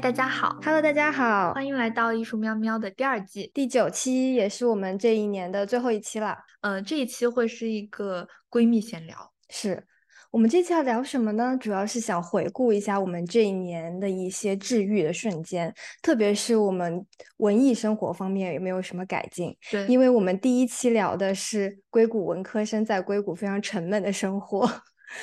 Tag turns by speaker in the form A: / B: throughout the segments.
A: 大家好
B: ，Hello，大家好，
A: 欢迎来到艺术喵喵的第二季
B: 第九期，也是我们这一年的最后一期了。
A: 嗯，这一期会是一个闺蜜闲聊，
B: 是我们这期要聊什么呢？主要是想回顾一下我们这一年的一些治愈的瞬间，特别是我们文艺生活方面有没有什么改进？
A: 对，
B: 因为我们第一期聊的是硅谷文科生在硅谷非常沉闷的生活。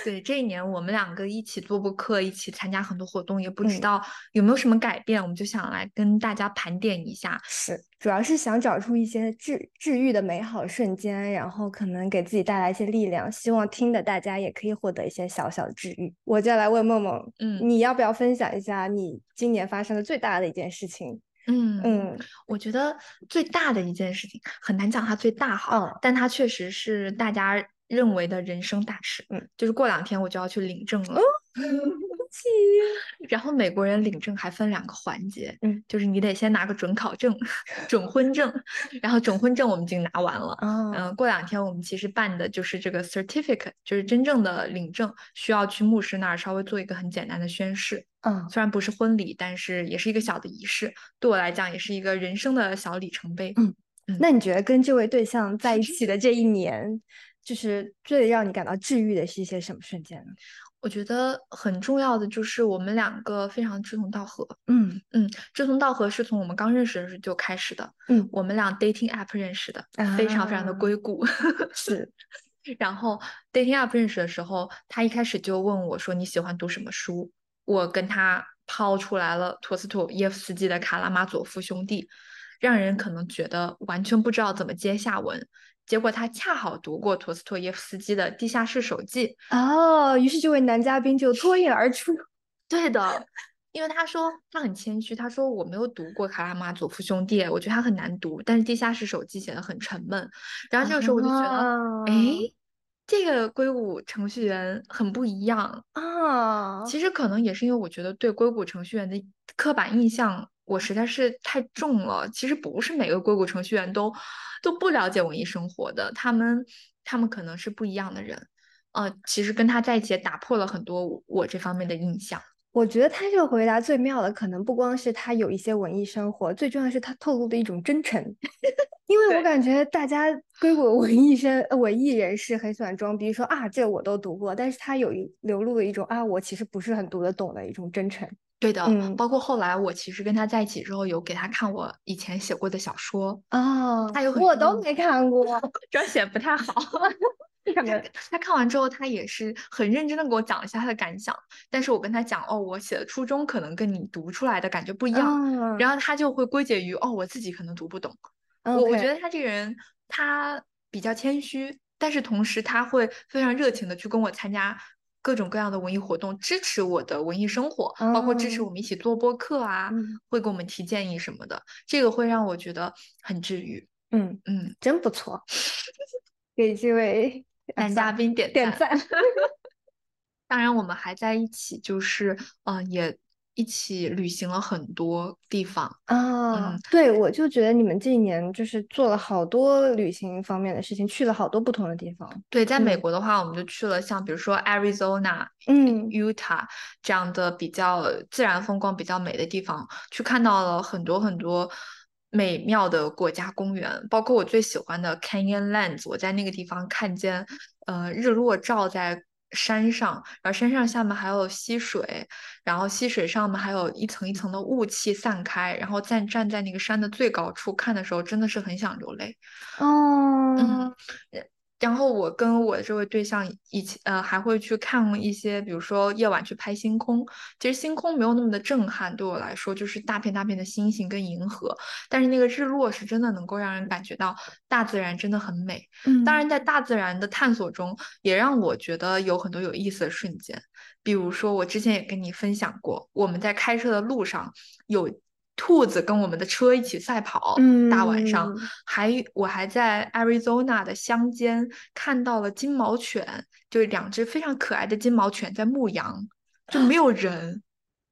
A: 对，这一年我们两个一起做播客，一起参加很多活动，也不知道有没有什么改变，我们就想来跟大家盘点一下。
B: 是，主要是想找出一些治治愈的美好瞬间，然后可能给自己带来一些力量。希望听的大家也可以获得一些小小的治愈。我就来问梦梦，
A: 嗯，
B: 你要不要分享一下你今年发生的最大的一件事情？
A: 嗯
B: 嗯，
A: 我觉得最大的一件事情很难讲它最大哈，但它确实是大家。认为的人生大事，
B: 嗯，
A: 就是过两天我就要去领证了。然后美国人领证还分两个环节，
B: 嗯，
A: 就是你得先拿个准考证、准婚证，然后准婚证我们已经拿完了，嗯，过两天我们其实办的就是这个 certificate，就是真正的领证，需要去牧师那儿稍微做一个很简单的宣誓，
B: 嗯，
A: 虽然不是婚礼，但是也是一个小的仪式，对我来讲也是一个人生的小里程碑，
B: 嗯，那你觉得跟这位对象在一起的这一年？就是最让你感到治愈的是一些什么瞬间呢？
A: 我觉得很重要的就是我们两个非常志同道合。
B: 嗯
A: 嗯，志同道合是从我们刚认识的时候就开始的。
B: 嗯，
A: 我们俩 dating app 认识的，非常非常的硅谷。
B: 是。
A: 然后 dating app 认识的时候，他一开始就问我说：“你喜欢读什么书？”我跟他抛出来了陀思妥耶夫斯基的《卡拉马佐夫兄弟》，让人可能觉得完全不知道怎么接下文。结果他恰好读过陀思妥耶夫斯基的《地下室手记》
B: 哦，于是这位男嘉宾就脱颖而出。
A: 对的，因为他说他很谦虚，他说我没有读过《卡拉马佐夫兄弟》，我觉得他很难读，但是《地下室手记》写的很沉闷。然后这个时候我就觉得，哎，这个硅谷程序员很不一样
B: 啊。
A: 其实可能也是因为我觉得对硅谷程序员的刻板印象。我实在是太重了。其实不是每个硅谷程序员都都不了解文艺生活的，他们他们可能是不一样的人。呃，其实跟他在一起也打破了很多我这方面的印象。
B: 我觉得他这个回答最妙的，可能不光是他有一些文艺生活，最重要是他透露的一种真诚。因为我感觉大家硅谷文艺生文艺人士很喜欢装逼，说啊这我都读过，但是他有一流露的一种啊我其实不是很读得懂的一种真诚。
A: 对的，包括后来我其实跟他在一起之后，有给他看我以前写过的小说
B: 啊，
A: 他有
B: 我都没看过，
A: 主要写不太好。他他看完之后，他也是很认真的给我讲了一下他的感想。但是我跟他讲，哦，我写的初衷可能跟你读出来的感觉不一样。然后他就会归结于，哦，我自己可能读不懂。我我觉得他这个人，他比较谦虚，但是同时他会非常热情的去跟我参加。各种各样的文艺活动，支持我的文艺生活，包括支持我们一起做播客啊，会给我们提建议什么的，这个会让我觉得很治愈。
B: 嗯
A: 嗯，
B: 真不错，给这位
A: 男嘉宾点
B: 点赞。
A: 当然，我们还在一起，就是呃，也。一起旅行了很多地方
B: 啊，对，我就觉得你们这一年就是做了好多旅行方面的事情，去了好多不同的地方。
A: 对，在美国的话，我们就去了像比如说 Arizona、
B: 嗯
A: ，Utah 这样的比较自然风光比较美的地方，去看到了很多很多美妙的国家公园，包括我最喜欢的 Canyonlands，我在那个地方看见呃日落照在。山上，然后山上下面还有溪水，然后溪水上面还有一层一层的雾气散开，然后站站在那个山的最高处看的时候，真的是很想流泪。
B: 哦，
A: 嗯。然后我跟我这位对象以前呃还会去看一些，比如说夜晚去拍星空。其实星空没有那么的震撼，对我来说就是大片大片的星星跟银河。但是那个日落是真的能够让人感觉到大自然真的很美。
B: 嗯，
A: 当然在大自然的探索中，也让我觉得有很多有意思的瞬间。比如说我之前也跟你分享过，我们在开车的路上有。兔子跟我们的车一起赛跑，大晚上还我还在 Arizona 的乡间看到了金毛犬，就是两只非常可爱的金毛犬在牧羊，就没有人。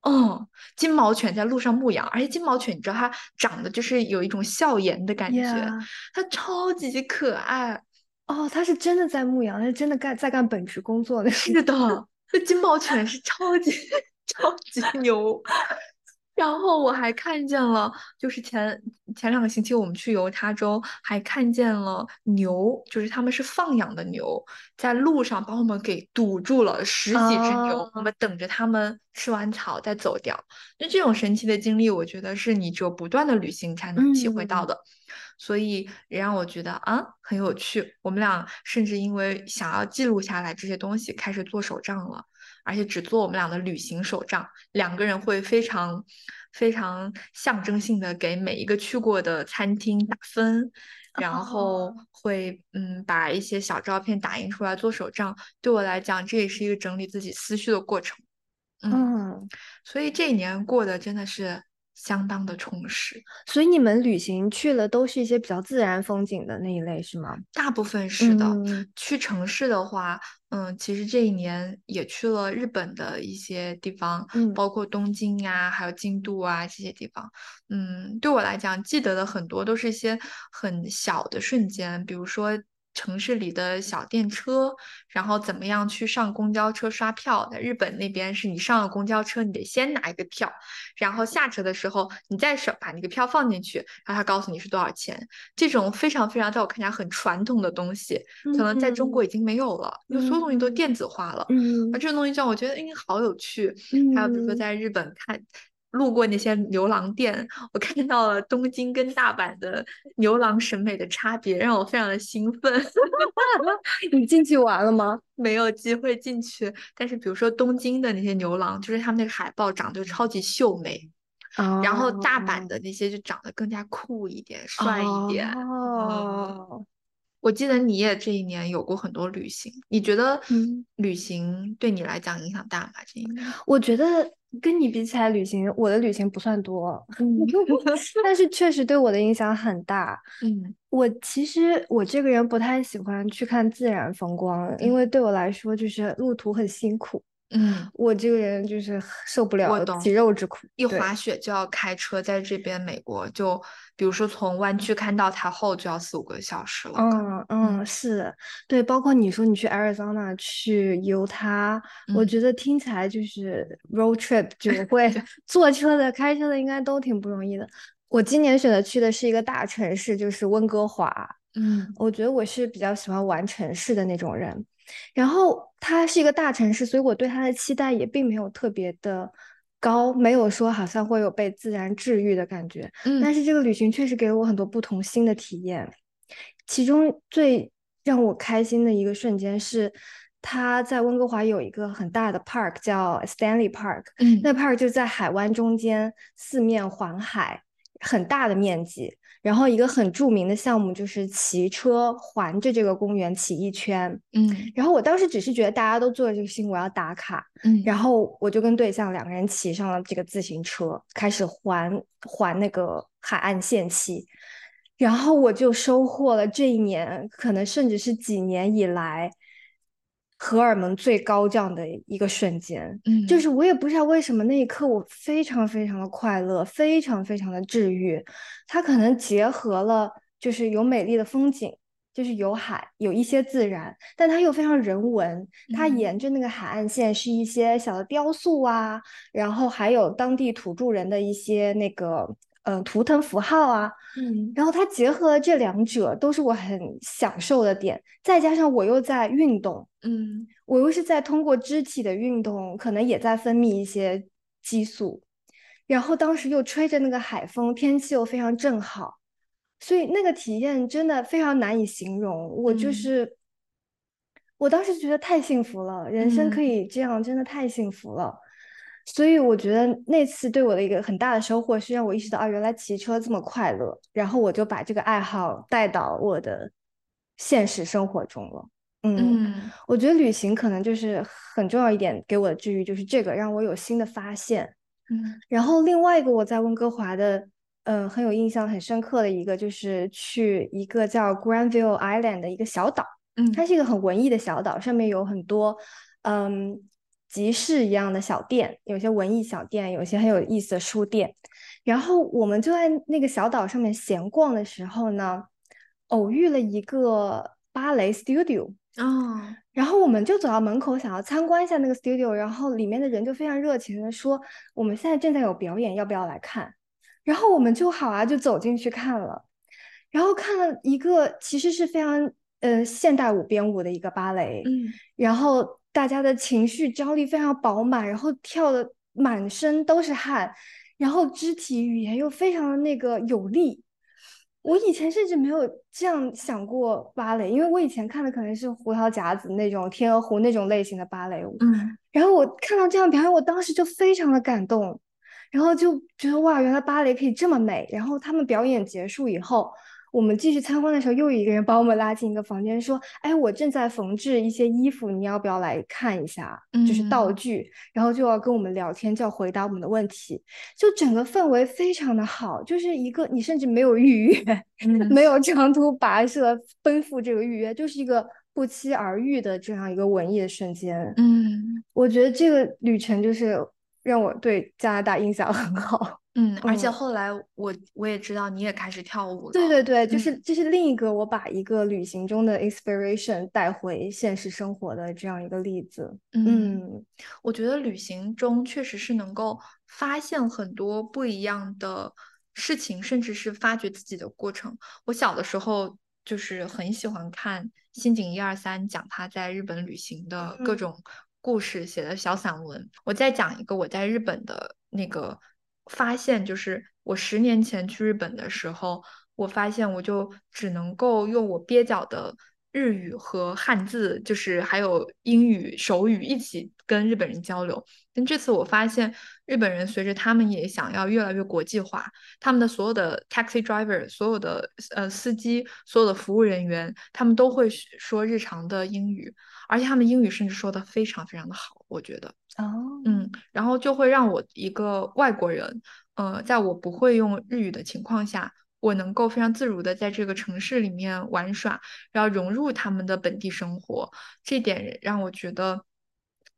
A: 嗯，金毛犬在路上牧羊，而且金毛犬你知道它长得就是有一种笑颜的感觉，它超级可爱。
B: 哦，它是真的在牧羊，它是真的干在干本职工作的。
A: 是的，这金毛犬是超级 超级牛。然后我还看见了，就是前前两个星期我们去犹他州，还看见了牛，就是他们是放养的牛，在路上把我们给堵住了，十几只牛，我们等着他们吃完草再走掉。那这种神奇的经历，我觉得是你只有不断的旅行才能体会到的，所以也让我觉得啊很有趣。我们俩甚至因为想要记录下来这些东西，开始做手账了。而且只做我们俩的旅行手账，两个人会非常非常象征性的给每一个去过的餐厅打分，然后 会嗯把一些小照片打印出来做手账。对我来讲，这也是一个整理自己思绪的过程。嗯，所以这一年过得真的是。相当的充实，
B: 所以你们旅行去了都是一些比较自然风景的那一类是吗？
A: 大部分是的。去城市的话，嗯，其实这一年也去了日本的一些地方，嗯，包括东京呀，还有京都啊这些地方。嗯，对我来讲，记得的很多都是一些很小的瞬间，比如说。城市里的小电车，然后怎么样去上公交车刷票？在日本那边是你上了公交车，你得先拿一个票，然后下车的时候你再手把那个票放进去，然后他告诉你是多少钱。这种非常非常在我看起来很传统的东西，可能在中国已经没有了，因为所有东西都电子化了。嗯，而这种东西让我觉得，哎，好有趣。还有比如说在日本看。路过那些牛郎店，我看到了东京跟大阪的牛郎审美的差别，让我非常的兴奋。
B: 你进去玩了吗？
A: 没有机会进去。但是比如说东京的那些牛郎，就是他们那个海报长得就超级秀美，然后大阪的那些就长得更加酷一点、帅一点。哦，我记得你也这一年有过很多旅行，你觉得旅行对你来讲影响大吗？这一年？
B: 我觉得。跟你比起来，旅行我的旅行不算多，但是确实对我的影响很大。嗯，我其实我这个人不太喜欢去看自然风光，因为对我来说就是路途很辛苦。嗯，我这个人就是受不了肌肉之苦。
A: 一滑雪就要开车，在这边美国就。比如说，从湾区看到它后就要四五个小时了。
B: 嗯嗯，是对。包括你说你去 Arizona 去犹他，我觉得听起来就是 road trip 就 会坐车的、开车的应该都挺不容易的。我今年选择去的是一个大城市，就是温哥华。嗯，我觉得我是比较喜欢玩城市的那种人。然后它是一个大城市，所以我对它的期待也并没有特别的。高没有说好像会有被自然治愈的感觉，嗯，但是这个旅行确实给了我很多不同新的体验。其中最让我开心的一个瞬间是，他在温哥华有一个很大的 park 叫 Stanley Park，嗯，那 park 就在海湾中间，四面环海，很大的面积。然后一个很著名的项目就是骑车环着这个公园骑一圈，嗯，然后我当时只是觉得大家都做了这个事情，我要打卡，嗯，然后我就跟对象两个人骑上了这个自行车，开始环环那个海岸线骑，然后我就收获了这一年，可能甚至是几年以来。荷尔蒙最高涨的一个瞬间，嗯，就是我也不知道为什么那一刻我非常非常的快乐，非常非常的治愈。它可能结合了，就是有美丽的风景，就是有海，有一些自然，但它又非常人文。它沿着那个海岸线是一些小的雕塑啊，然后还有当地土著人的一些那个。嗯，图腾符号啊，嗯，然后它结合了这两者，都是我很享受的点。再加上我又在运动，嗯，我又是在通过肢体的运动，可能也在分泌一些激素。然后当时又吹着那个海风，天气又非常正好，所以那个体验真的非常难以形容。我就是，我当时觉得太幸福了，人生可以这样，真的太幸福了。所以我觉得那次对我的一个很大的收获是让我意识到啊，原来骑车这么快乐。然后我就把这个爱好带到我的现实生活中了。嗯，我觉得旅行可能就是很重要一点给我的治愈，就是这个让我有新的发现。嗯，然后另外一个我在温哥华的，嗯，很有印象、很深刻的一个就是去一个叫 Granville Island 的一个小岛。嗯，它是一个很文艺的小岛，上面有很多，嗯。集市一样的小店，有些文艺小店，有些很有意思的书店。然后我们就在那个小岛上面闲逛的时候呢，偶遇了一个芭蕾 studio。
A: 哦，
B: 然后我们就走到门口，想要参观一下那个 studio，然后里面的人就非常热情的说：“我们现在正在有表演，要不要来看？”然后我们就好啊，就走进去看了。然后看了一个其实是非常呃现代舞编舞的一个芭蕾，
A: 嗯，
B: 然后大家的情绪张力非常饱满，然后跳的满身都是汗，然后肢体语言又非常的那个有力。我以前甚至没有这样想过芭蕾，因为我以前看的可能是胡桃夹子那种天鹅湖那种类型的芭蕾舞。
A: 嗯，
B: 然后我看到这样表演，我当时就非常的感动，然后就觉得哇，原来芭蕾可以这么美。然后他们表演结束以后。我们继续参观的时候，又有一个人把我们拉进一个房间，说：“哎，我正在缝制一些衣服，你要不要来看一下？就是道具，然后就要跟我们聊天，就要回答我们的问题，就整个氛围非常的好，就是一个你甚至没有预约，没有长途跋涉奔赴这个预约，就是一个不期而遇的这样一个文艺的瞬间。
A: 嗯，
B: 我觉得这个旅程就是让我对加拿大印象很好。”
A: 嗯，而且后来我我也知道你也开始跳舞了。
B: 对对对，就是这是另一个我把一个旅行中的 inspiration 带回现实生活的这样一个例子。
A: 嗯，我觉得旅行中确实是能够发现很多不一样的事情，甚至是发掘自己的过程。我小的时候就是很喜欢看新井一二三讲他在日本旅行的各种故事写的小散文。我再讲一个我在日本的那个。发现就是我十年前去日本的时候，我发现我就只能够用我蹩脚的日语和汉字，就是还有英语手语一起跟日本人交流。但这次我发现，日本人随着他们也想要越来越国际化，他们的所有的 taxi driver、所有的呃司机、所有的服务人员，他们都会说日常的英语，而且他们英语甚至说的非常非常的好，我觉得。
B: 哦，
A: 嗯，然后就会让我一个外国人，呃，在我不会用日语的情况下，我能够非常自如的在这个城市里面玩耍，然后融入他们的本地生活，这点让我觉得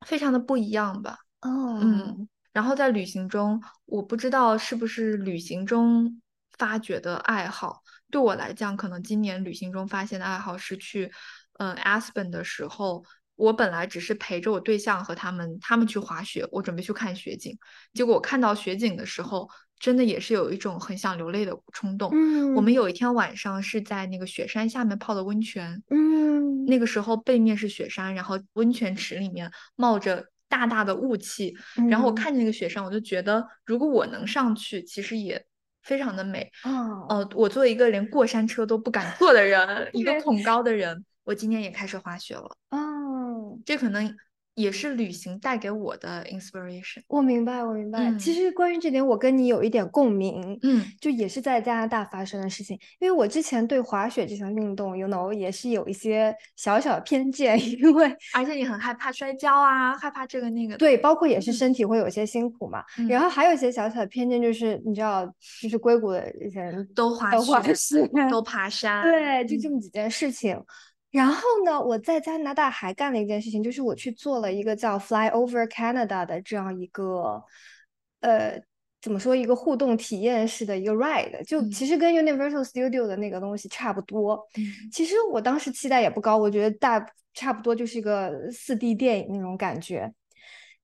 A: 非常的不一样吧。
B: 哦，
A: 嗯，然后在旅行中，我不知道是不是旅行中发掘的爱好，对我来讲，可能今年旅行中发现的爱好是去，嗯，Aspen 的时候。我本来只是陪着我对象和他们，他们去滑雪，我准备去看雪景。结果我看到雪景的时候，真的也是有一种很想流泪的冲动。
B: 嗯，
A: 我们有一天晚上是在那个雪山下面泡的温泉。
B: 嗯，
A: 那个时候背面是雪山，然后温泉池里面冒着大大的雾气。然后我看见那个雪山，我就觉得如果我能上去，其实也非常的美。
B: 哦，
A: 呃，我作为一个连过山车都不敢坐的人，一个恐高的人，我今年也开始滑雪了。
B: 哦。
A: 这可能也是旅行带给我的 inspiration。
B: 我明白，我明白。其实关于这点，我跟你有一点共鸣。
A: 嗯，
B: 就也是在加拿大发生的事情。因为我之前对滑雪这项运动，you know，也是有一些小小的偏见，因为
A: 而且你很害怕摔跤啊，害怕这个那个。
B: 对，包括也是身体会有些辛苦嘛。然后还有一些小小的偏见，就是你知道，就是硅谷的人
A: 都滑
B: 雪，
A: 都爬山。
B: 对，就这么几件事情。然后呢，我在加拿大还干了一件事情，就是我去做了一个叫 Fly Over Canada 的这样一个，呃，怎么说一个互动体验式的一个 ride，就其实跟 Universal Studio 的那个东西差不多。其实我当时期待也不高，我觉得大差不多就是一个四 D 电影那种感觉，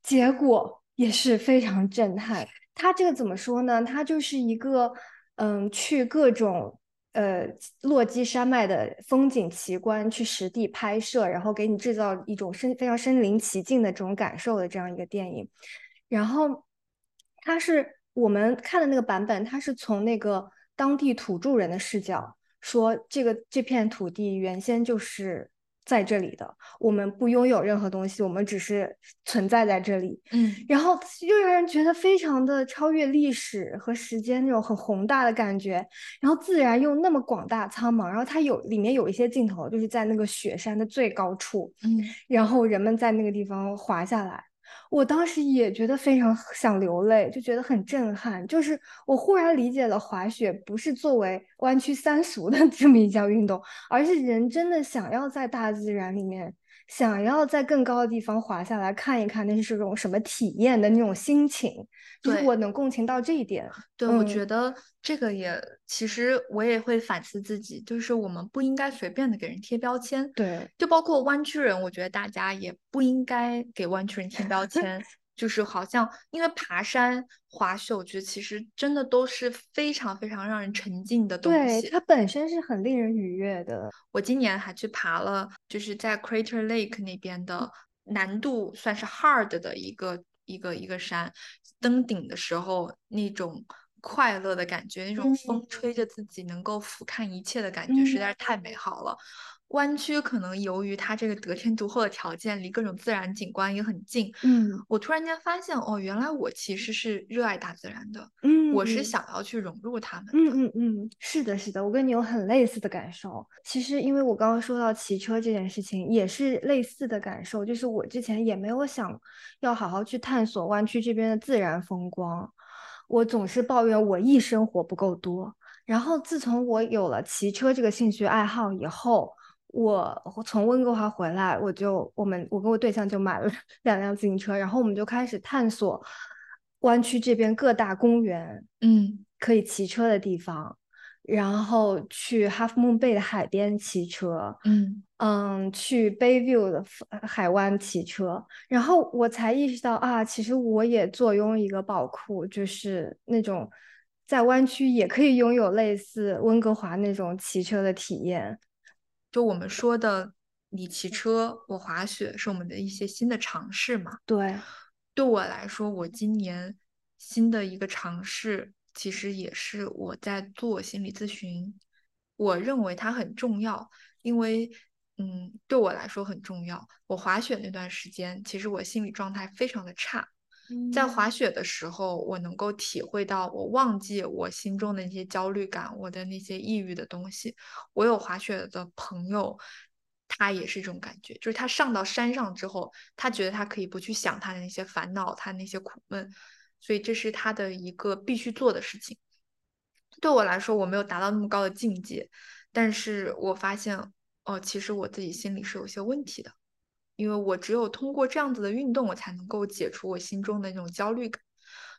B: 结果也是非常震撼。它这个怎么说呢？它就是一个，嗯，去各种。呃，落基山脉的风景奇观，去实地拍摄，然后给你制造一种身非常身临其境的这种感受的这样一个电影。然后，它是我们看的那个版本，它是从那个当地土著人的视角说，这个这片土地原先就是。在这里的，我们不拥有任何东西，我们只是存在在这里。
A: 嗯，
B: 然后又让人觉得非常的超越历史和时间那种很宏大的感觉。然后自然又那么广大苍茫，然后它有里面有一些镜头，就是在那个雪山的最高处，
A: 嗯，
B: 然后人们在那个地方滑下来。我当时也觉得非常想流泪，就觉得很震撼。就是我忽然理解了滑雪不是作为弯曲三俗的 这么一项运动，而是人真的想要在大自然里面想要在更高的地方滑下来看一看，那是种什么体验的那种心情，就是我能共情到这一点。
A: 对，我觉得这个也，其实我也会反思自己，就是我们不应该随便的给人贴标签。
B: 对，
A: 就包括湾区人，我觉得大家也不应该给湾区人贴标签。就是好像，因为爬山、滑雪，我觉得其实真的都是非常非常让人沉浸的东
B: 西。对，它本身是很令人愉悦的。
A: 我今年还去爬了，就是在 Crater Lake 那边的难度算是 hard 的一个一个一个山。登顶的时候，那种快乐的感觉，那种风吹着自己能够俯瞰一切的感觉，实在是太美好了。湾区可能由于它这个得天独厚的条件，离各种自然景观也很近。
B: 嗯，
A: 我突然间发现，哦，原来我其实是热爱大自然的。
B: 嗯，
A: 我是想要去融入他们。
B: 嗯嗯嗯，是的，是的，我跟你有很类似的感受。其实，因为我刚刚说到骑车这件事情，也是类似的感受。就是我之前也没有想要好好去探索湾区这边的自然风光，我总是抱怨我一生活不够多。然后自从我有了骑车这个兴趣爱好以后，我从温哥华回来，我就我们我跟我对象就买了 两辆自行车，然后我们就开始探索湾区这边各大公园，
A: 嗯，
B: 可以骑车的地方，然后去 Half Moon Bay 的海边骑车，
A: 嗯
B: 嗯，去 Bayview 的海湾骑车，然后我才意识到啊，其实我也坐拥一个宝库，就是那种在湾区也可以拥有类似温哥华那种骑车的体验。
A: 就我们说的，你骑车，我滑雪，是我们的一些新的尝试嘛？
B: 对，
A: 对我来说，我今年新的一个尝试，其实也是我在做心理咨询。我认为它很重要，因为，嗯，对我来说很重要。我滑雪那段时间，其实我心理状态非常的差。在滑雪的时候，我能够体会到，我忘记我心中的那些焦虑感，我的那些抑郁的东西。我有滑雪的朋友，他也是这种感觉，就是他上到山上之后，他觉得他可以不去想他的那些烦恼，他那些苦闷，所以这是他的一个必须做的事情。对我来说，我没有达到那么高的境界，但是我发现，哦，其实我自己心里是有些问题的。因为我只有通过这样子的运动，我才能够解除我心中的那种焦虑感。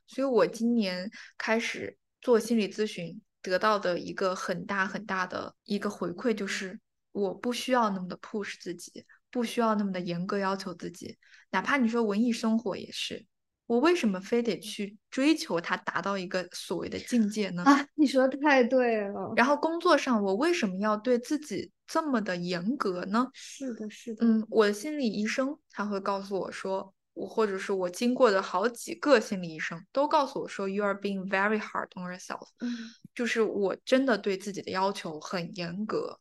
A: 所以我今年开始做心理咨询，得到的一个很大很大的一个回馈就是，我不需要那么的 push 自己，不需要那么的严格要求自己。哪怕你说文艺生活也是，我为什么非得去追求它达到一个所谓的境界呢？
B: 啊，你说的太对了。
A: 然后工作上，我为什么要对自己？这么的严格呢？
B: 是的，是的。
A: 嗯，我的心理医生他会告诉我说，我或者是我经过的好几个心理医生都告诉我说，you are being very hard on yourself。
B: 嗯，
A: 就是我真的对自己的要求很严格。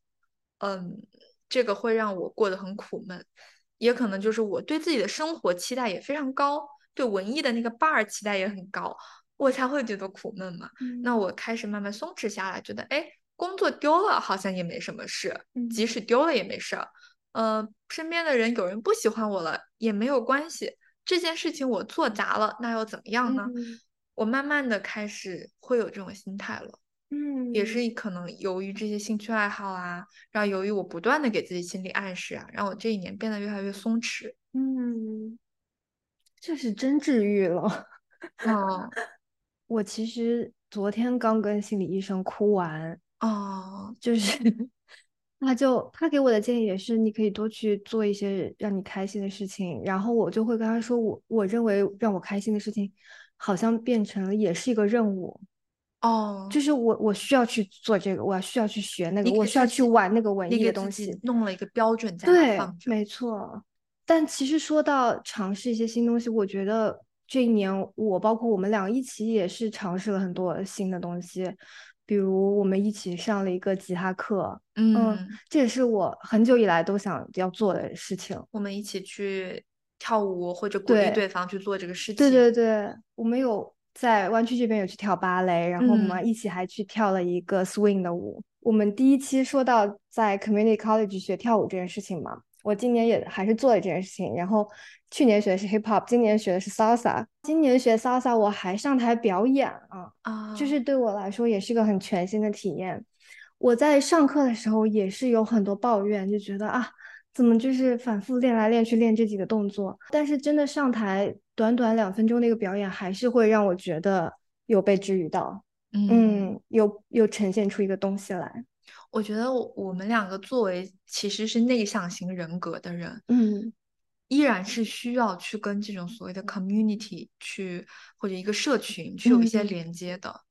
A: 嗯，这个会让我过得很苦闷，也可能就是我对自己的生活期待也非常高，对文艺的那个 bar 期待也很高，我才会觉得苦闷嘛。那我开始慢慢松弛下来，觉得哎。工作丢了好像也没什么事，即使丢了也没事儿。呃，身边的人有人不喜欢我了也没有关系。这件事情我做砸了，那又怎么样呢？我慢慢的开始会有这种心态了。
B: 嗯，
A: 也是可能由于这些兴趣爱好啊，然后由于我不断的给自己心理暗示啊，让我这一年变得越来越松弛。
B: 嗯，这是真治愈了。
A: 啊，
B: 我其实昨天刚跟心理医生哭完。
A: 哦，
B: 就是他就他给我的建议也是，你可以多去做一些让你开心的事情。然后我就会跟他说，我我认为让我开心的事情，好像变成了也是一个任务。
A: 哦，
B: 就是我我需要去做这个，我需要去学那个，我需要去玩那个文艺的东西，
A: 弄了一个标准在
B: 对，没错。但其实说到尝试一些新东西，我觉得这一年我包括我们俩一起也是尝试了很多新的东西。比如我们一起上了一个吉他课，嗯，这也是我很久以来都想要做的事情。
A: 我们一起去跳舞或者鼓励对方去做这个事情。
B: 对对对，我们有在湾区这边有去跳芭蕾，然后我们一起还去跳了一个 swing 的舞。我们第一期说到在 community college 学跳舞这件事情嘛。我今年也还是做了这件事情，然后去年学的是 hip hop，今年学的是 salsa。今年学 salsa，我还上台表演了，啊，就是对我来说也是个很全新的体验。我在上课的时候也是有很多抱怨，就觉得啊，怎么就是反复练来练去练这几个动作，但是真的上台短短两分钟的一个表演，还是会让我觉得有被治愈到，嗯，有有呈现出一个东西来。
A: 我觉得我们两个作为其实是内向型人格的人，
B: 嗯，
A: 依然是需要去跟这种所谓的 community 去或者一个社群去有一些连接的。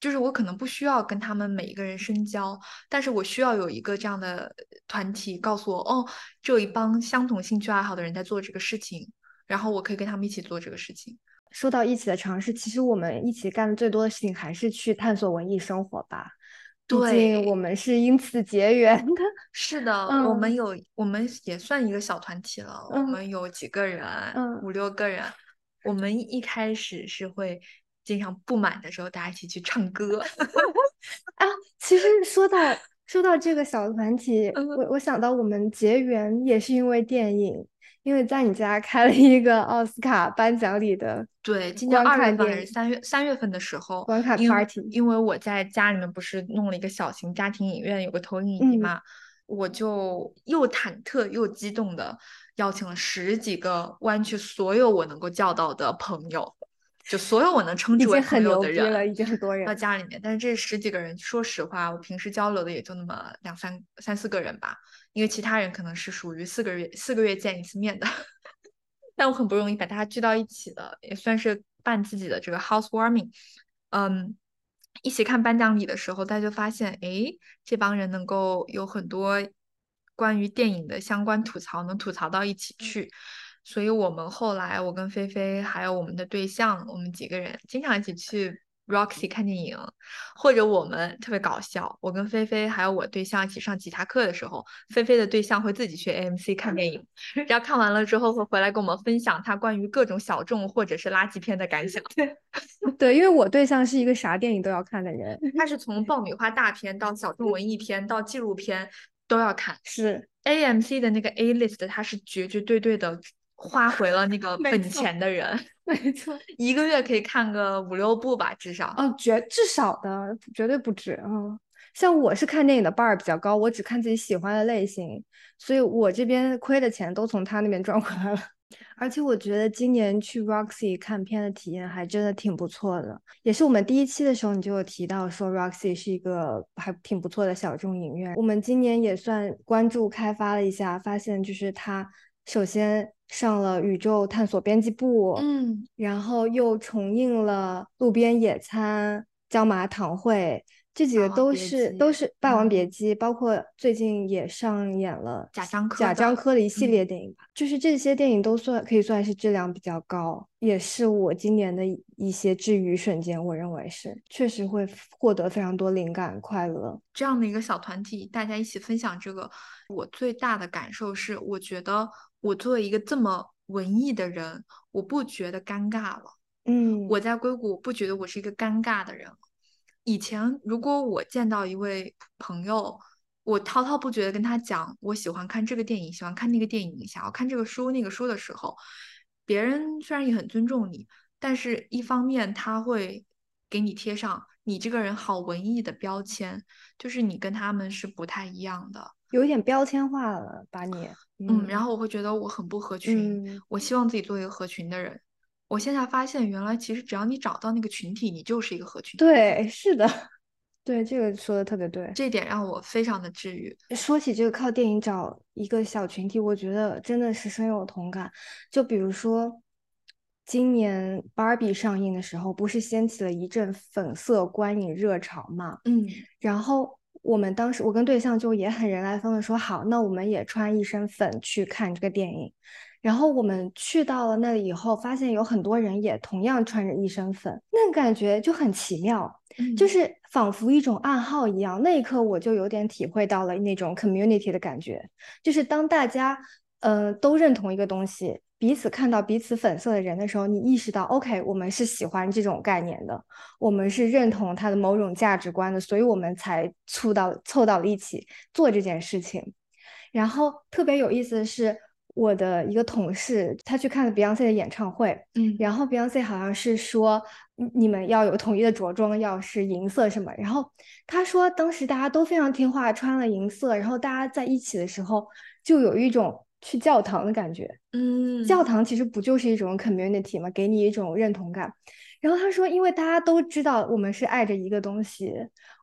A: 就是我可能不需要跟他们每一个人深交，但是我需要有一个这样的团体告诉我，哦，这一帮相同兴趣爱好的人在做这个事情，然后我可以跟他们一起做这个事情。
B: 说到一起的尝试，其实我们一起干的最多的事情还是去探索文艺生活吧。
A: 对，
B: 我们是因此结缘的。
A: 是的，我们有，我们也算一个小团体了。我们有几个人，五六个人。我们一开始是会经常不满的时候，大家一起去唱歌。
B: 啊，其实说到说到这个小团体，我我想到我们结缘也是因为电影。因为在你家开了一个奥斯卡颁奖礼的，
A: 对，今年二月份还是三月三月份的时候，
B: 观看 party。
A: 因为我在家里面不是弄了一个小型家庭影院，有个投影仪嘛，我就又忐忑又激动的邀请了十几个湾区所有我能够叫到的朋友，就所有我能称之为朋友的人，
B: 了，已经很多人
A: 到家里面。但是这十几个人，说实话，我平时交流的也就那么两三三四个人吧。因为其他人可能是属于四个月四个月见一次面的，但我很不容易把大家聚到一起的，也算是办自己的这个 housewarming。嗯，一起看颁奖礼的时候，大家就发现，哎，这帮人能够有很多关于电影的相关吐槽，能吐槽到一起去。所以我们后来，我跟菲菲还有我们的对象，我们几个人经常一起去。Roxy 看电影，或者我们特别搞笑。我跟菲菲还有我对象一起上吉他课的时候，菲菲的对象会自己去 AMC 看电影，然后看完了之后会回来跟我们分享他关于各种小众或者是垃圾片的感想。
B: 对，对，因为我对象是一个啥电影都要看的人，
A: 他是从爆米花大片到小众文艺片到纪录片都要看。
B: 是
A: AMC 的那个 A list，它是绝绝对对的。花回了那个 本钱的人，
B: 没错，
A: 一个月可以看个五六部吧，至少。
B: 哦，绝至少的，绝对不止。嗯，像我是看电影的 bar 比较高，我只看自己喜欢的类型，所以我这边亏的钱都从他那边赚回来了。而且我觉得今年去 Roxy 看片的体验还真的挺不错的，也是我们第一期的时候你就有提到说 Roxy 是一个还挺不错的小众影院。我们今年也算关注开发了一下，发现就是它首先。上了宇宙探索编辑部，
A: 嗯，
B: 然后又重映了路边野餐、椒麻堂会，这几个都是都是《霸王别姬》，包括最近也上演了
A: 贾樟柯
B: 贾樟柯的一系列电影吧。就是这些电影都算可以算是质量比较高，也是我今年的一些治愈瞬间。我认为是确实会获得非常多灵感、快乐。
A: 这样的一个小团体，大家一起分享这个，我最大的感受是，我觉得。我作为一个这么文艺的人，我不觉得尴尬了。
B: 嗯，
A: 我在硅谷不觉得我是一个尴尬的人。以前如果我见到一位朋友，我滔滔不绝的跟他讲我喜欢看这个电影，喜欢看那个电影，想要看这个书那个书的时候，别人虽然也很尊重你，但是一方面他会给你贴上你这个人好文艺的标签，就是你跟他们是不太一样的。
B: 有一点标签化了，把你，
A: 嗯，然后我会觉得我很不合群，我希望自己做一个合群的人。我现在发现，原来其实只要你找到那个群体，你就是一个合群。
B: 对，是的，对，这个说的特别对，
A: 这点让我非常的治愈。
B: 说起这个靠电影找一个小群体，我觉得真的是深有同感。就比如说，今年芭比上映的时候，不是掀起了一阵粉色观影热潮嘛？
A: 嗯，
B: 然后。我们当时，我跟对象就也很人来疯的说好，那我们也穿一身粉去看这个电影。然后我们去到了那里以后，发现有很多人也同样穿着一身粉，那感觉就很奇妙，就是仿佛一种暗号一样。那一刻我就有点体会到了那种 community 的感觉，就是当大家呃都认同一个东西。彼此看到彼此粉色的人的时候，你意识到，OK，我们是喜欢这种概念的，我们是认同他的某种价值观的，所以我们才凑到凑到了一起做这件事情。然后特别有意思的是，我的一个同事，他去看了 Beyonce 的演唱会，
A: 嗯，
B: 然后 Beyonce 好像是说你们要有统一的着装，要是银色什么，然后他说当时大家都非常听话，穿了银色，然后大家在一起的时候就有一种去教堂的感觉，
A: 嗯，
B: 教堂其实不就是一种 community 吗？给你一种认同感。然后他说，因为大家都知道我们是爱着一个东西，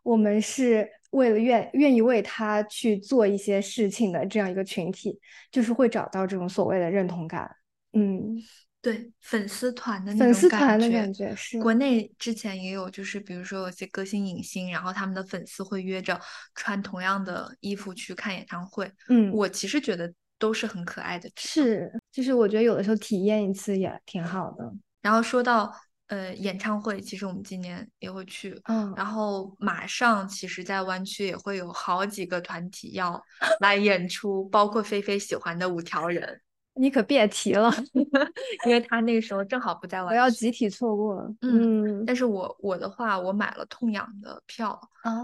B: 我们是为了愿愿意为他去做一些事情的这样一个群体，就是会找到这种所谓的认同感。嗯，
A: 对，粉丝团的那
B: 粉
A: 种
B: 丝团的感觉是
A: 国内之前也有，就是比如说有些歌星影星，然后他们的粉丝会约着穿同样的衣服去看演唱会。
B: 嗯，
A: 我其实觉得都是很可爱的。
B: 是，就是我觉得有的时候体验一次也挺好的。
A: 然后说到呃演唱会，其实我们今年也会去，
B: 嗯，
A: 然后马上其实，在湾区也会有好几个团体要来演出，包括菲菲喜欢的五条人，
B: 你可别提了，
A: 因为他那个时候正好不在湾
B: 我要。集体错过了。
A: 嗯
B: 嗯，
A: 但是我我的话，我买了痛痒的票，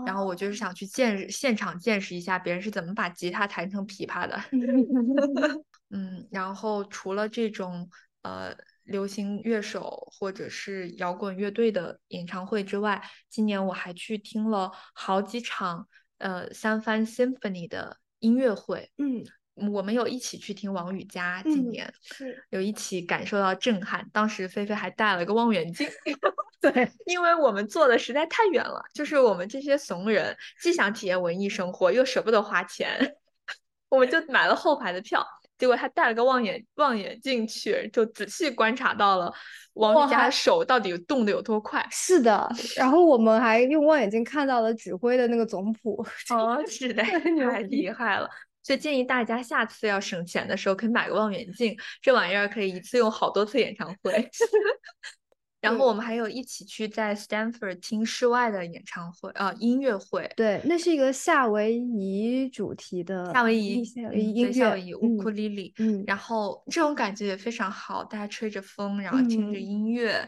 A: 然后
B: 哦，
A: 我就是想去见识现场见识一下别人是怎么把吉他弹成琵琶的。嗯，然后除了这种呃流行乐手或者是摇滚乐队的演唱会之外，今年我还去听了好几场呃三番 Symphony 的音乐会。
B: 嗯
A: 我们有一起去听王羽佳，今
B: 嗯
A: 年
B: 是，
A: 有一起感受到震撼。当时菲菲还带了个望远镜，
B: 对，
A: 因为我们坐的实在太远了，就是我们这些怂人既想体验文艺生活，又舍不得花钱，我们就买了后排的票。结果他带了个望远望远镜去，就仔细观察到了王
B: 哇
A: 羽佳手到底动的有多快。
B: 是的。然后我们还用望远镜看到了指挥的那个总谱。
A: 哦，是的，
B: 太
A: 厉害了。所以建议大家下次要省钱的时候，可以买个望远镜，这玩意儿可以一次用好多次演唱会。然后我们还有一起去在 Stanford 听室外的演唱会，呃，音乐会。
B: 对，那是一个夏威夷主题的
A: 夏威
B: 夷，音乐，
A: 对夏威夷乌库
B: 嗯
A: 丽丽，
B: 嗯
A: 然后这种感觉也非常好，大家吹着风，然后听着
B: 嗯
A: 音乐，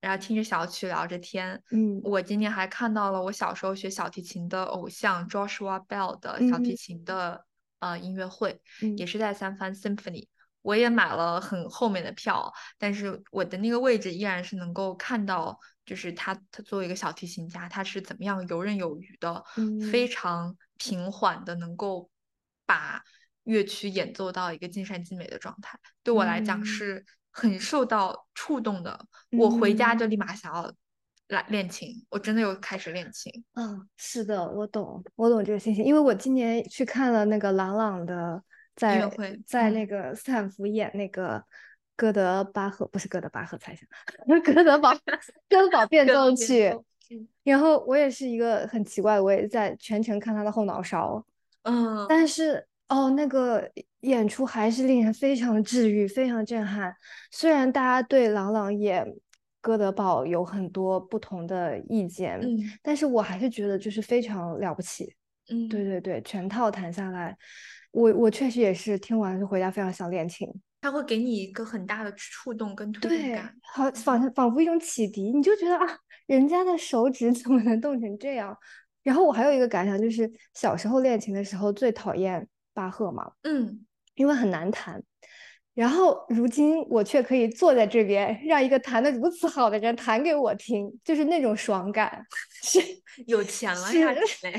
A: 然后听着小曲聊着天。
B: 嗯
A: 我今年还看到了我小时候学小提琴的偶像 Joshua Bell 的小提
B: 嗯
A: 琴的呃音乐会，
B: 嗯
A: 也是在三藩 Symphony。我也买了很后面的票，但是我的那个位置依然是能够看到，就是他他作为一个小提琴家，他是怎么样游刃有余的，非
B: 嗯
A: 常平缓的能够把乐曲演奏到一个尽善尽美的状态。对我来讲
B: 嗯
A: 是很受到触动的。我回家
B: 嗯
A: 就立马想要来练琴，我真的又开始练琴。
B: 嗯，是的，我懂，我懂这个心情，因为我今年去看了那个郎朗的在在那个斯坦福演那个哥德巴赫，不是哥德巴赫猜想，哥德堡 哥德堡变
A: 各
B: 奏曲，然后我也是一个很奇怪，我也在全程看他的后脑勺，
A: 嗯，
B: 但是哦，那个演出还是令人非常治愈，非常震撼。虽然大家对郎朗演哥德堡有很多不同的意见，
A: 嗯
B: 但是我还是觉得就是非常了不起。
A: 嗯，
B: 对对对，全套谈下来，我我确实也是听完就回家非常想练琴。
A: 它会给你一个很大的触动跟推动
B: 对
A: 感。，
B: 好仿仿佛一种启迪，你就觉得啊，人家的手指怎么能动成这样？然后我还有一个感想，就是小时候练琴的时候最讨厌巴赫嘛，
A: 嗯，
B: 因为很难弹。然后如今我却可以坐在这边，让一个弹得如此好的人弹给我听，就是那种爽感，是
A: 有钱了呀，
B: 是。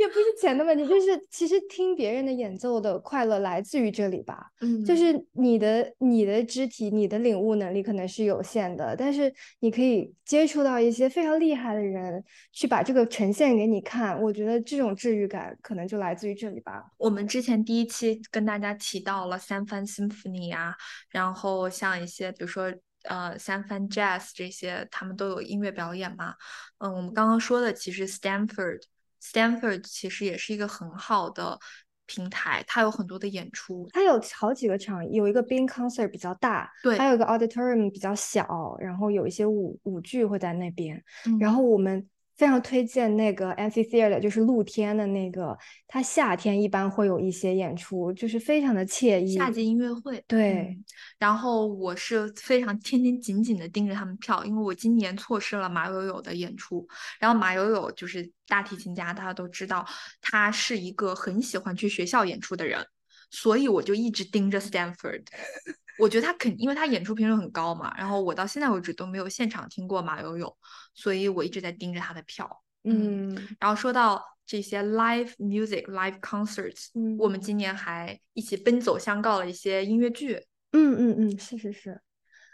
B: 也不是钱的问题，就是其实听别人的演奏的快乐来自于这里吧。
A: 嗯，
B: 就是你的你的肢体、你的领悟能力可能是有限的，但是你可以接触到一些非常厉害的人，去把这个呈现给你看。我觉得这种治愈感可能就来自于这里吧。
A: 我们之前第一期跟大家提到了三番 symphony 啊，然后像一些比如说呃三番 jazz 这些，他们都有音乐表演嘛。嗯，我们刚刚说的其实 Stanford Stanford 其实也是一个很好的平台，它有很多的演出。
B: 它有好几个场，有一个 Bean Concert 比较大，
A: 对
B: 还有一个 Auditorium 比较小，然后有一些舞舞剧会在那边。然
A: 嗯
B: 后我们非常推荐那个 Amphitheater，就是露天的那个，它夏天一般会有一些演出，就是非常的惬意。
A: 夏季音乐会，
B: 对
A: 嗯然后我是非常天天紧紧的盯着他们票，因为我今年错失了马友友的演出。然后马友友就是大提琴家，大家都知道，他是一个很喜欢去学校演出的人，所以我就一直盯着 Stanford。我觉得他肯，因为他演出频率很高嘛，然后我到现在为止都没有现场听过马友友，所以我一直在盯着他的票。
B: 嗯，
A: 然后说到这些 live music、live concerts，
B: 嗯。
A: 我们今年还一起奔走相告了一些音乐剧。
B: 嗯嗯嗯，是是是，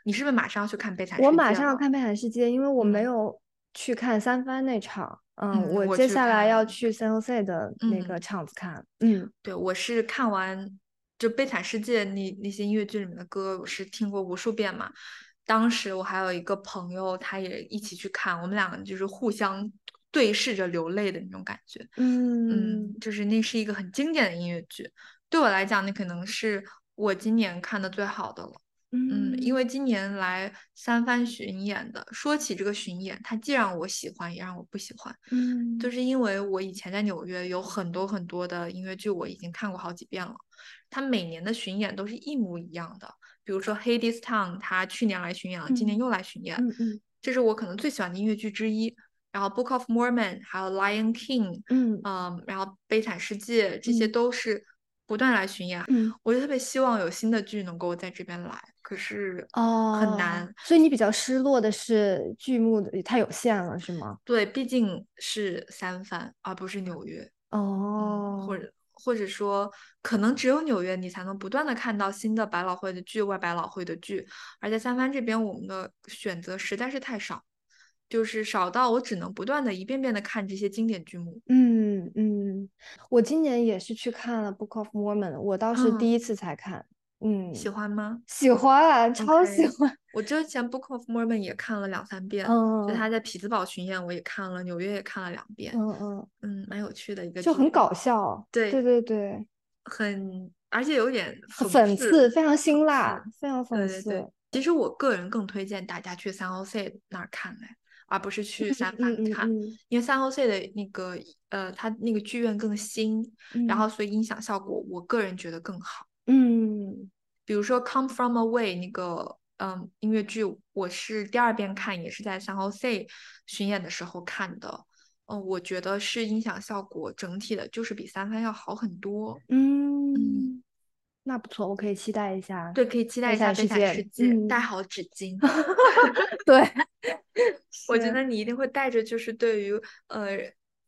A: 你是不是马上要去看《悲惨世界》
B: 我马上要看《悲惨世界》，因为我没
A: 嗯。
B: 有去看三番那场，嗯，
A: 嗯
B: 我接下来要去 San Jose 的那个
A: 嗯。
B: 场子看，嗯。
A: 对，我是看完就《悲惨世界》那那些音乐剧里面的歌，我是听过无数遍嘛。当时我还有一个朋友，他也一起去看，我们两个就是互相对视着流泪的那种感觉。
B: 嗯
A: 嗯，就是那是一个很经典的音乐剧，对我来讲，那可能是我今年看的最好的了。嗯，因为今年来三番巡演的，说起这个巡演，它既让我喜欢，也让我不喜欢。
B: 嗯
A: 就是因为我以前在纽约有很多很多的音乐剧，我已经看过好几遍了。它每年的巡演都是一模一样的，比如说《Hades Town》，它去年来巡演了，今年
B: 嗯
A: 又来巡演，
B: 嗯嗯
A: 这是我可能最喜欢的音乐剧之一。然后《Book of Mormon》，还有《Lion King》，
B: 嗯
A: 嗯，然后《悲惨世界》，这些
B: 嗯
A: 都是不断来巡演。
B: 嗯
A: 我就特别希望有新的剧能够在这边来，可是
B: 哦，
A: 很难。
B: 所以你比较失落的是剧目的太有限了，是吗？
A: 对，毕竟是三藩，而不是纽约。嗯，
B: 哦，
A: 或者或者说，可能只有纽约你才能不断的看到新的百老汇的剧、外百老汇的剧，而在三藩这边，我们的选择实在是太少，就是少到我只能不断的一遍遍的看这些经典剧目。
B: 嗯嗯，我今年也是去看了《Book of Mormon》，我倒是
A: 嗯
B: 第一次才看，嗯，
A: 喜欢吗？
B: 喜欢，超喜欢，
A: 我之前《Book of Mormon》也看了两三遍，
B: 嗯
A: 就他在匹兹堡巡演我也看了，纽约也看了两遍，
B: 嗯嗯，
A: 嗯，蛮有趣的一个
B: 就很搞笑，
A: 对
B: 对对对，
A: 很而且有点
B: 很
A: 讽
B: 讽刺，非常辛辣，非常。讽刺
A: 对对对
B: 刺，，
A: 其实我个人更推荐大家去三 Jose 那儿看嘞，而不是去三藩
B: 嗯嗯
A: 看，
B: 嗯
A: 因为三 Jose 的那个呃，它那个剧院更新，然
B: 嗯。
A: 后所以音响效果我个人觉得更好。
B: 嗯
A: 比如说《Come From Away》那个嗯音乐剧，我是第二遍看，也是在三 Jose 巡演的时候看的。嗯，我觉得是音响效果整体的，就是比三番要好很多。
B: 嗯，那不错，我可以期待一下，
A: 对，可以期待一下《悲
B: 悲惨世界
A: 带
B: 嗯
A: 好纸巾。
B: 对，
A: 我觉得你一定会带着就是对于呃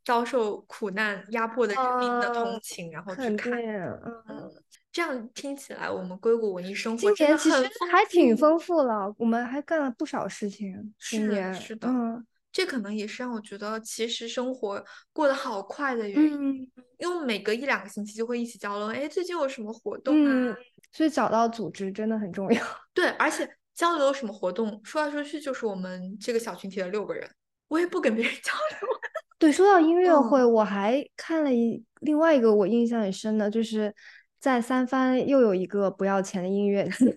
A: 遭受苦难压迫的人民的同
B: 呃
A: 情，然后去看。
B: 嗯。
A: 嗯，这样听起来，我们硅谷文艺生活
B: 今年其实还挺丰富了，我们还干了不少事情。今
A: 是
B: 年，
A: 是的
B: 嗯
A: 这可能也是让我觉得其实生活过得好快的原因，
B: 嗯
A: 因为每隔一两个星期就会一起交流，哎，最近有什么活动啊？
B: 嗯，所以找到组织真的很重要。
A: 对，而且交流有什么活动，说来说去就是我们这个小群体的六个人，我也不跟别人交流。
B: 对，说到音乐会，
A: 嗯
B: 我还看了一另外一个我印象很深的，就是在三藩又有一个不要钱的音乐节，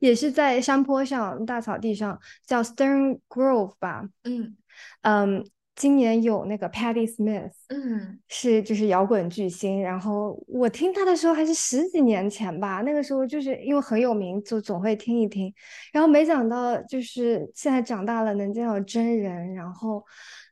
B: 也是在山坡上大草地上，叫 Stern Grove 吧。
A: 嗯
B: 嗯，今年有那个 Patti Smith。
A: 嗯
B: 是就是摇滚巨星，然后我听他的时候还是十几年前吧，那个时候就是因为很有名，就总会听一听，然后没想到就是现在长大了能见到真人，然后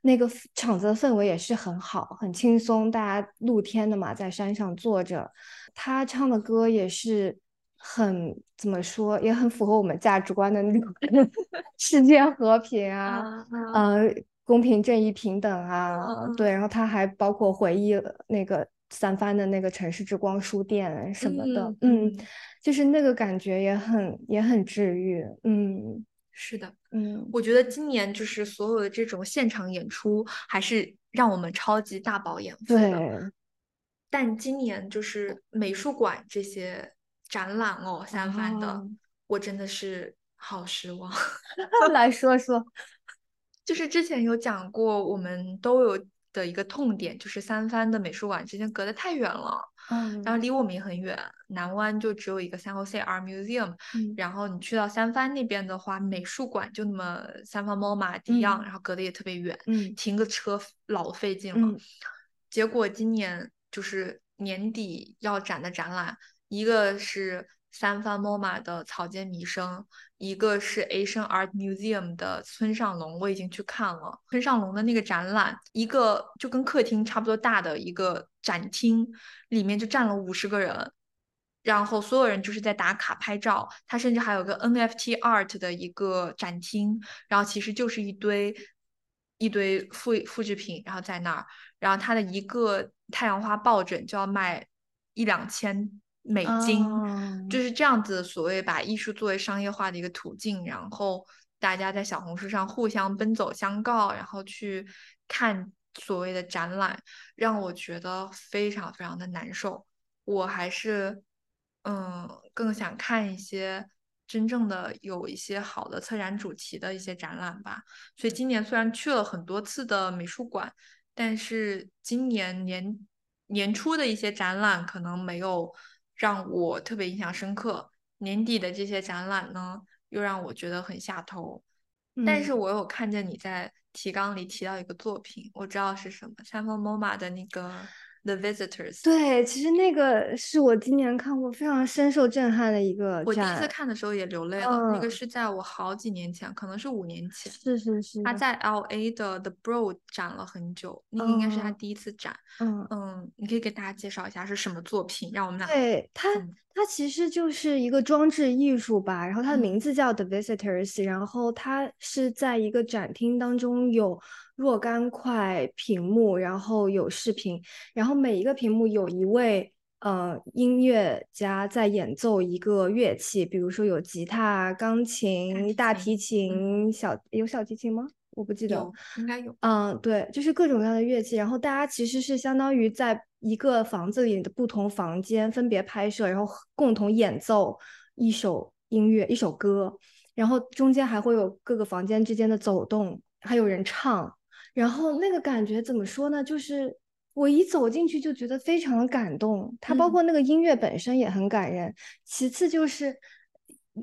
B: 那个场子的氛围也是很好，很轻松，大家露天的嘛，在山上坐着，他唱的歌也是很怎么说，也很符合我们价值观的那种 世界和平啊。
A: 啊
B: 呃，公平、正义、平等啊，对，然后他还包括回忆了那个三藩的那个城市之光书店什么的，
A: 嗯
B: 嗯，就是那个感觉也很也很治愈，嗯
A: 是的，
B: 嗯。
A: 我觉得今年就是所有的这种现场演出，还是让我们超级大饱眼福的。
B: 对，
A: 但今年就是美术馆这些展览哦，三番的，
B: 哦。
A: 我真的是好失望。
B: 来说说，
A: 就是之前有讲过，我们都有的一个痛点，就是三番的美术馆之间隔得太远了，
B: 嗯
A: 然后离我们也很远。南湾就只有一个 San Jose Art Museum，
B: 嗯
A: 然后你去到三藩那边的话，美术馆就那么三藩 MoMA 一样，
B: 嗯
A: 然后隔得也特别远，
B: 嗯
A: 停个车老费劲了。
B: 嗯
A: 结果今年就是年底要展的展览，一个是三藩 MoMA 的草间弥生，一个是 Asian Art Museum 的村上隆，我已经去看了村上隆的那个展览，一个就跟客厅差不多大的一个展厅，里面就站了五十个人，然后所有人就是在打卡拍照，他甚至还有个 NFT Art 的一个展厅，然后其实就是一堆一堆复复制品，然后在那儿，然后他的一个太阳花抱枕就要卖一两千。美金就是这样子，所谓把艺术作为商业化的一个途径，然后大家在小红书上互相奔走相告，然后去看所谓的展览，让我觉得非常非常的难受。我还是嗯更想看一些真正的有一些好的策展主题的一些展览吧。所以今年虽然去了很多次的美术馆，但是今年年年初的一些展览可能没有。让我特别印象深刻，年底的这些展览呢，又让我觉得很下头。但是我有看见你在提纲里提到一个作品，我知道是什么，三峰 MoMA 的那个。The Visitors，
B: 对，其实那个是我今年看过非常深受震撼的一个
A: 我第一次看的时候也流泪了。那个是在我好几年前，可能是五年前。
B: 是是是。
A: 他在 L A 的 The Broad 展了很久，那个应该是他第一次展。
B: 嗯
A: 嗯，你可以给大家介绍一下是什么作品，让我们俩。
B: 对他，他其实就是一个装置艺术吧。然后它的名字叫 The Visitors，然后它是在一个展厅当中有。若干块屏幕，然后有视频，然后每一个屏幕有一位呃音乐家在演奏一个乐器，比如说有吉他、钢琴、大提琴、小有小提琴吗？我不记得，
A: 应该有。
B: 嗯，对，就是各种各样的乐器，然后大家其实是相当于在一个房子里的不同房间分别拍摄，然后共同演奏一首音乐、一首歌，然后中间还会有各个房间之间的走动，还有人唱。然后那个感觉怎么说呢？就是我一走进去就觉得非常的感动，它包括那个音乐本身也很感人。其次就是，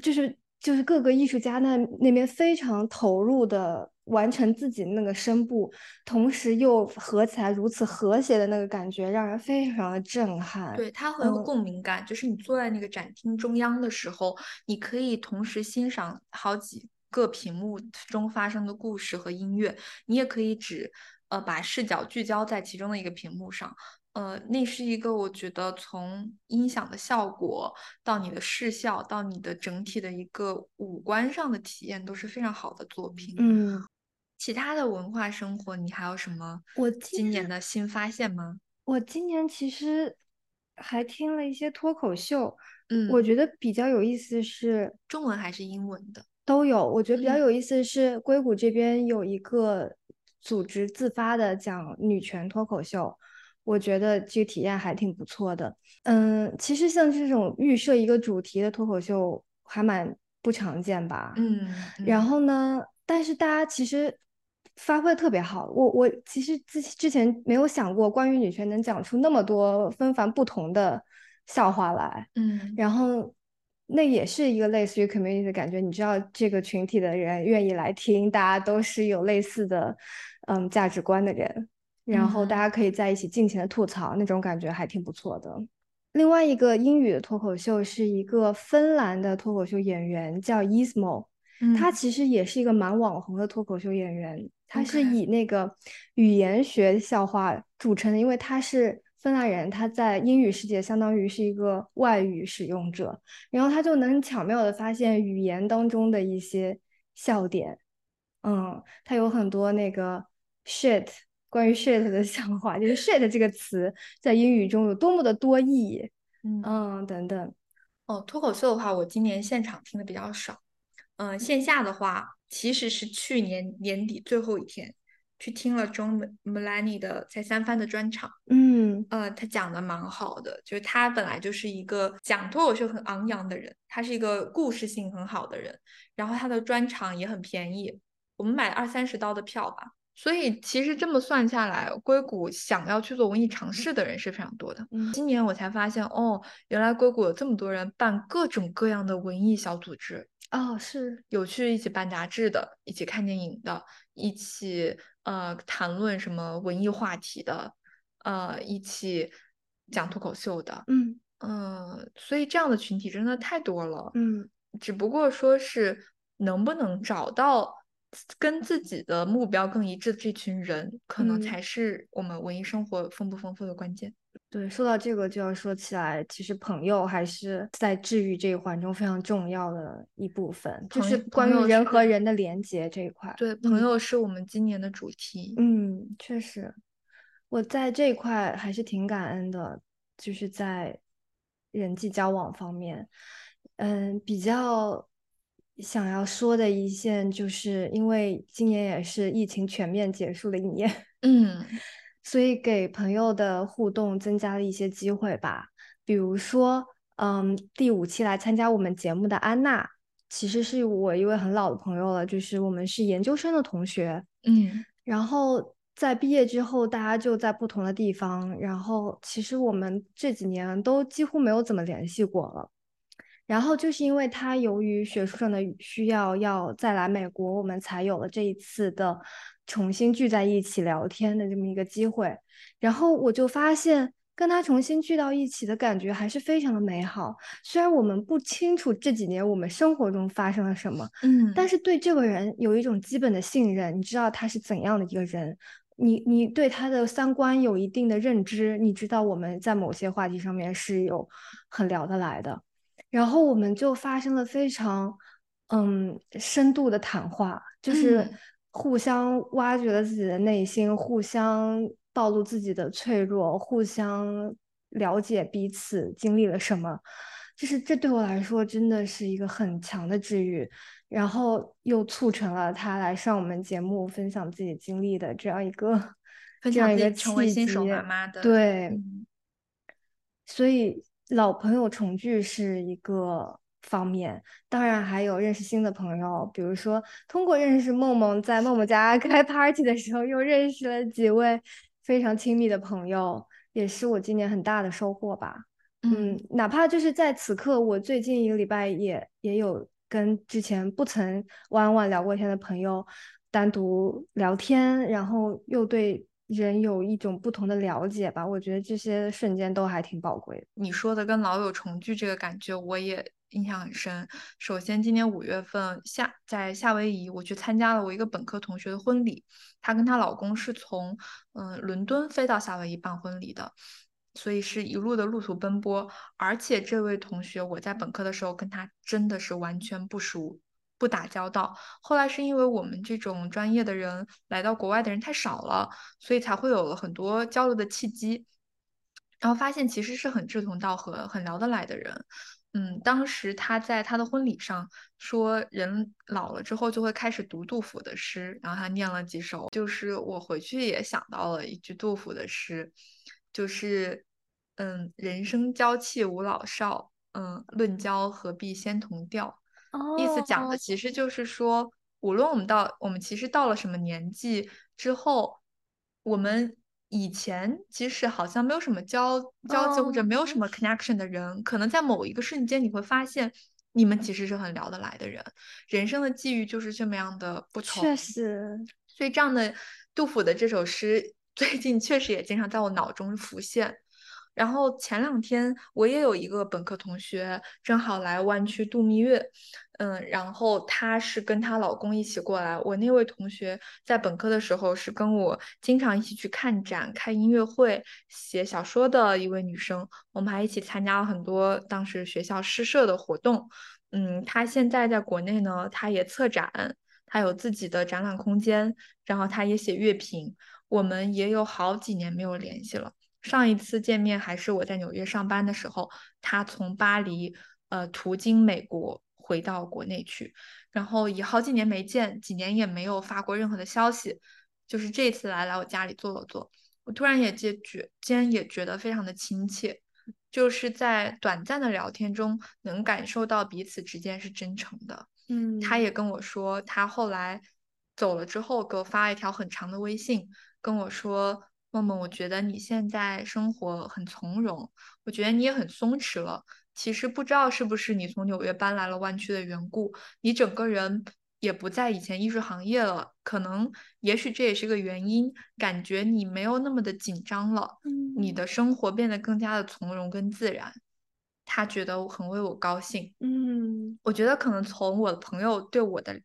B: 就是就是各个艺术家那那边非常投入的完成自己那个声部，同时又合起来如此和谐的那个感觉，让人非常的震撼。
A: 对，它很有共鸣感。就是你坐在那个展厅中央的时候，你可以同时欣赏好几。个屏幕中发生的故事和音乐，你也可以只呃把视角聚焦在其中的一个屏幕上，呃，那是一个我觉得从音响的效果到你的视效到你的整体的一个五官上的体验都是非常好的作品。
B: 嗯，
A: 其他的文化生活你还有什么
B: 我
A: 今年的新发现吗？
B: 我今年其实还听了一些脱口秀，
A: 嗯，
B: 我觉得比较有意思是
A: 中文还是英文的。
B: 都有，我觉得比较有意思的是，硅谷这边有一个组织自发的讲女权脱口秀，我觉得这个体验还挺不错的。嗯，其实像这种预设一个主题的脱口秀还蛮不常见吧。
A: 嗯，
B: 然后呢，但是大家其实发挥的特别好。我我其实之之前没有想过关于女权能讲出那么多纷繁不同的笑话来。
A: 嗯，
B: 然后。那也是一个类似于 community 的感觉，你知道这个群体的人愿意来听，大家都是有类似的嗯价值观的人，然后大家可以在一起尽情的吐槽，那种感觉还挺不错的。另外一个英语的脱口秀是一个芬兰的脱口秀演员叫 Ismo，他其实也是一个蛮网红的脱口秀演员，他是以那个语言学笑话著称的，因为他是。芬兰人他在英语世界相当于是一个外语使用者，然后他就能巧妙的发现语言当中的一些笑点。嗯，他有很多那个 shit 关于 shit 的笑话，就是 shit 这个词在英语中有多么的多义。嗯等等。
A: 哦，脱口秀的话，我今年现场听的比较少。嗯，线下的话，其实是去年年底最后一天。去听了 John Mulaney 的在三番的专场，
B: 嗯，
A: 呃，他讲的蛮好的，就是他本来就是一个讲脱口秀很昂扬的人，他是一个故事性很好的人，然后他的专场也很便宜，我们买二三十刀的票吧，所以其实这么算下来，硅谷想要去做文艺尝试的人是非常多的。今年我才发现，哦，原来硅谷有这么多人办各种各样的文艺小组织，
B: 哦，是。
A: 有去一起办杂志的，一起看电影的，一起。呃，谈论什么文艺话题的，呃，一起讲脱口秀的，
B: 嗯。
A: 嗯，所以这样的群体真的太多了。
B: 嗯，
A: 只不过说是能不能找到跟自己的目标更一致的这群人，可能
B: 嗯
A: 才是我们文艺生活丰不丰富的关键。
B: 对，说到这个就要说起来，其实朋友还是在治愈这一环中非常重要的一部分，就是关于人和人的连接这一块。
A: 对，朋友是我们今年的主题。
B: 嗯，确实，我在这一块还是挺感恩的，就是在人际交往方面，嗯，比较想要说的一件，就是因为今年也是疫情全面结束的一年，
A: 嗯
B: 所以给朋友的互动增加了一些机会吧。比如说，嗯，第五期来参加我们节目的安娜，其实是我一位很老的朋友了，就是我们是研究生的同学。
A: 嗯
B: 然后在毕业之后，大家就在不同的地方，然后其实我们这几年都几乎没有怎么联系过了。然后就是因为他由于学术上的需要要再来美国，我们才有了这一次的重新聚在一起聊天的这么一个机会。然后我就发现跟他重新聚到一起的感觉还是非常的美好。虽然我们不清楚这几年我们生活中发生了什么，
A: 嗯，
B: 但是对这个人有一种基本的信任，你知道他是怎样的一个人，你你对他的三观有一定的认知，你知道我们在某些话题上面是有很聊得来的，然后我们就发生了非常嗯深度的谈话，就是
A: 嗯。
B: 互相挖掘了自己的内心，互相暴露自己的脆弱，互相了解彼此经历了什么。就是这对我来说真的是一个很强的治愈，然后又促成了他来上我们节目分享自己经历的这样一个
A: 分
B: 这样一个
A: 成为新手妈妈的
B: 对，
A: 嗯。
B: 所以老朋友重聚是一个方面，当然还有认识新的朋友，比如说通过认识梦梦，在梦梦家 开 party 的时候，又认识了几位非常亲密的朋友，也是我今年很大的收获吧。嗯，哪怕就是在此刻，我最近一个礼拜也也有跟之前不曾晚晚聊过天的朋友单独聊天，然后又对人有一种不同的了解吧。我觉得这些瞬间都还挺宝贵的。
A: 你说的跟老友重聚这个感觉，我也印象很深。首先，今年五月份夏在夏威夷，我去参加了我一个本科同学的婚礼，她跟她老公是从嗯、伦敦飞到夏威夷办婚礼的，所以是一路的路途奔波。而且这位同学，我在本科的时候跟他真的是完全不熟。不打交道，后来是因为我们这种专业的人来到国外的人太少了，所以才会有了很多交流的契机。然后发现其实是很志同道合、很聊得来的人。嗯，当时他在他的婚礼上说，人老了之后就会开始读杜甫的诗，然后他念了几首。就是我回去也想到了一句杜甫的诗，就是嗯，人生交气无老少，嗯，论交何必先同调。意思讲的其实就是说，无论我们到我们其实到了什么年纪之后，我们以前其实好像没有什么交交集或者没有什么 connection 的人，可能在某一个瞬间你会发现，你们其实是很聊得来的人。人生的际遇就是这么样的不同。
B: 确实，
A: 所以这样的杜甫的这首诗，最近确实也经常在我脑中浮现。然后前两天我也有一个本科同学，正好来湾区度蜜月，嗯，然后她是跟她老公一起过来。我那位同学在本科的时候是跟我经常一起去看展、开音乐会、写小说的一位女生，我们还一起参加了很多当时学校诗社的活动。嗯，她现在在国内呢，她也策展，她有自己的展览空间，然后她也写乐评。我们也有好几年没有联系了。上一次见面还是我在纽约上班的时候，他从巴黎呃途经美国回到国内去，然后也好几年没见，几年也没有发过任何的消息，就是这次来来我家里坐了坐，我突然也觉觉间也觉得非常的亲切，就是在短暂的聊天中能感受到彼此之间是真诚的。
B: 嗯，
A: 他也跟我说，他后来走了之后给我发了一条很长的微信，跟我说。梦梦，我觉得你现在生活很从容，我觉得你也很松弛了。其实不知道是不是你从纽约搬来了湾区的缘故，你整个人也不在以前艺术行业了。可能也许这也是个原因，感觉你没有那么的紧张了，
B: 嗯
A: 你的生活变得更加的从容跟自然。他觉得很为我高兴。
B: 嗯
A: 我觉得可能从我的朋友对我的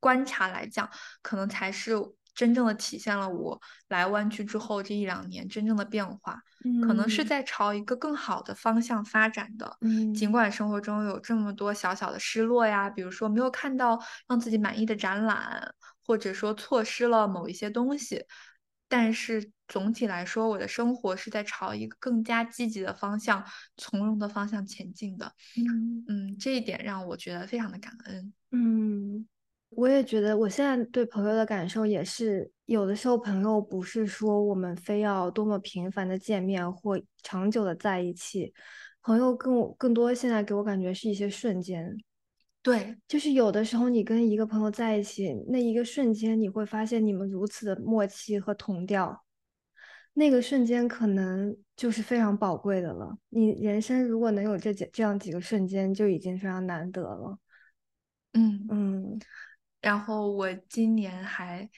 A: 观察来讲，可能才是真正的体现了我来湾区之后这一两年真正的变化，可能是
B: 嗯
A: 在朝一个更好的方向发展的。尽
B: 嗯
A: 管生活中有这么多小小的失落呀，比如说没有看到让自己满意的展览，或者说错失了某一些东西，但是总体来说，我的生活是在朝一个更加积极的方向、从容的方向前进的。
B: 嗯
A: 嗯，这一点让我觉得非常的感恩。
B: 嗯，我也觉得，我现在对朋友的感受也是，有的时候朋友不是说我们非要多么频繁的见面或长久的在一起，朋友跟我更多现在给我感觉是一些瞬间，
A: 对，
B: 就是有的时候你跟一个朋友在一起，那一个瞬间你会发现你们如此的默契和同调，那个瞬间可能就是非常宝贵的了。你人生如果能有这几这样几个瞬间，就已经非常难得了。
A: 嗯。
B: 嗯
A: 然后我今年还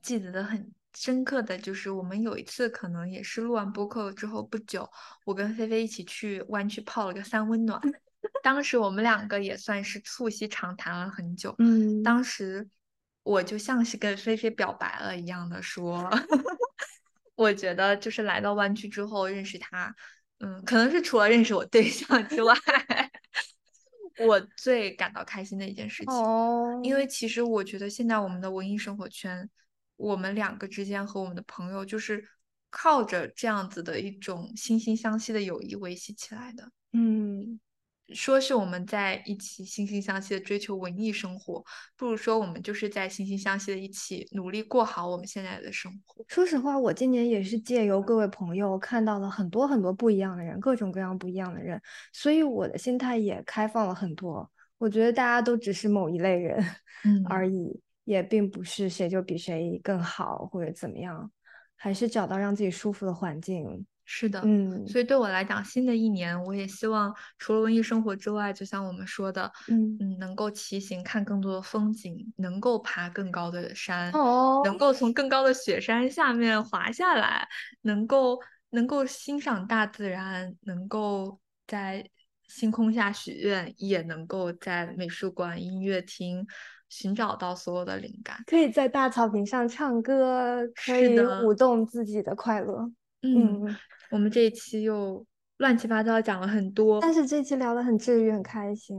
A: 记得的很深刻的就是，我们有一次可能也是录完播客之后不久，我跟菲菲一起去湾区泡了个三温暖。当时我们两个也算是促膝长谈了很久。
B: 嗯
A: 当时我就像是跟菲菲表白了一样的说，我觉得就是来到湾区之后认识他，嗯，可能是除了认识我对象之外，我最感到开心的一件事情。
B: 哦，
A: 因为其实我觉得现在我们的文艺生活圈，我们两个之间和我们的朋友就是靠着这样子的一种惺惺相惜的友谊维系起来的。
B: 嗯
A: 说是我们在一起惺惺相惜的追求文艺生活，不如说我们就是在惺惺相惜的一起努力过好我们现在的生活。
B: 说实话，我今年也是借由各位朋友看到了很多很多不一样的人，各种各样不一样的人，所以我的心态也开放了很多。我觉得大家都只是某一类人
A: 嗯
B: 而已，也并不是谁就比谁更好或者怎么样，还是找到让自己舒服的环境。
A: 是的，
B: 嗯
A: 所以对我来讲，新的一年我也希望除了文艺生活之外，就像我们说的，
B: 嗯
A: 嗯，能够骑行看更多的风景，能够爬更高的山，
B: 哦
A: 能够从更高的雪山下面滑下来，能够能够欣赏大自然，能够在星空下许愿，也能够在美术馆、音乐厅寻找到所有的灵感。
B: 可以在大草坪上唱歌，可以舞动自己的快乐。
A: 嗯，
B: 嗯，
A: 我们这一期又乱七八糟讲了很多，
B: 但是这期聊得很治愈，很开心。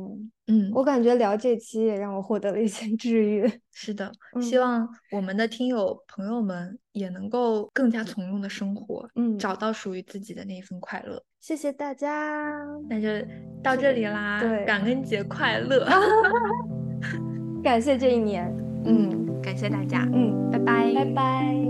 A: 嗯，
B: 我感觉聊这期也让我获得了一些治愈。
A: 是的，希
B: 嗯
A: 望我们的听友朋友们也能够更加从容的生活，
B: 嗯
A: 找到属于自己的那一份快乐。
B: 谢谢大家，
A: 那就到这里啦，
B: 对
A: 感恩节快乐！
B: 感谢这一年。
A: 嗯，感谢大家，
B: 嗯，
A: 拜拜，
B: 拜拜。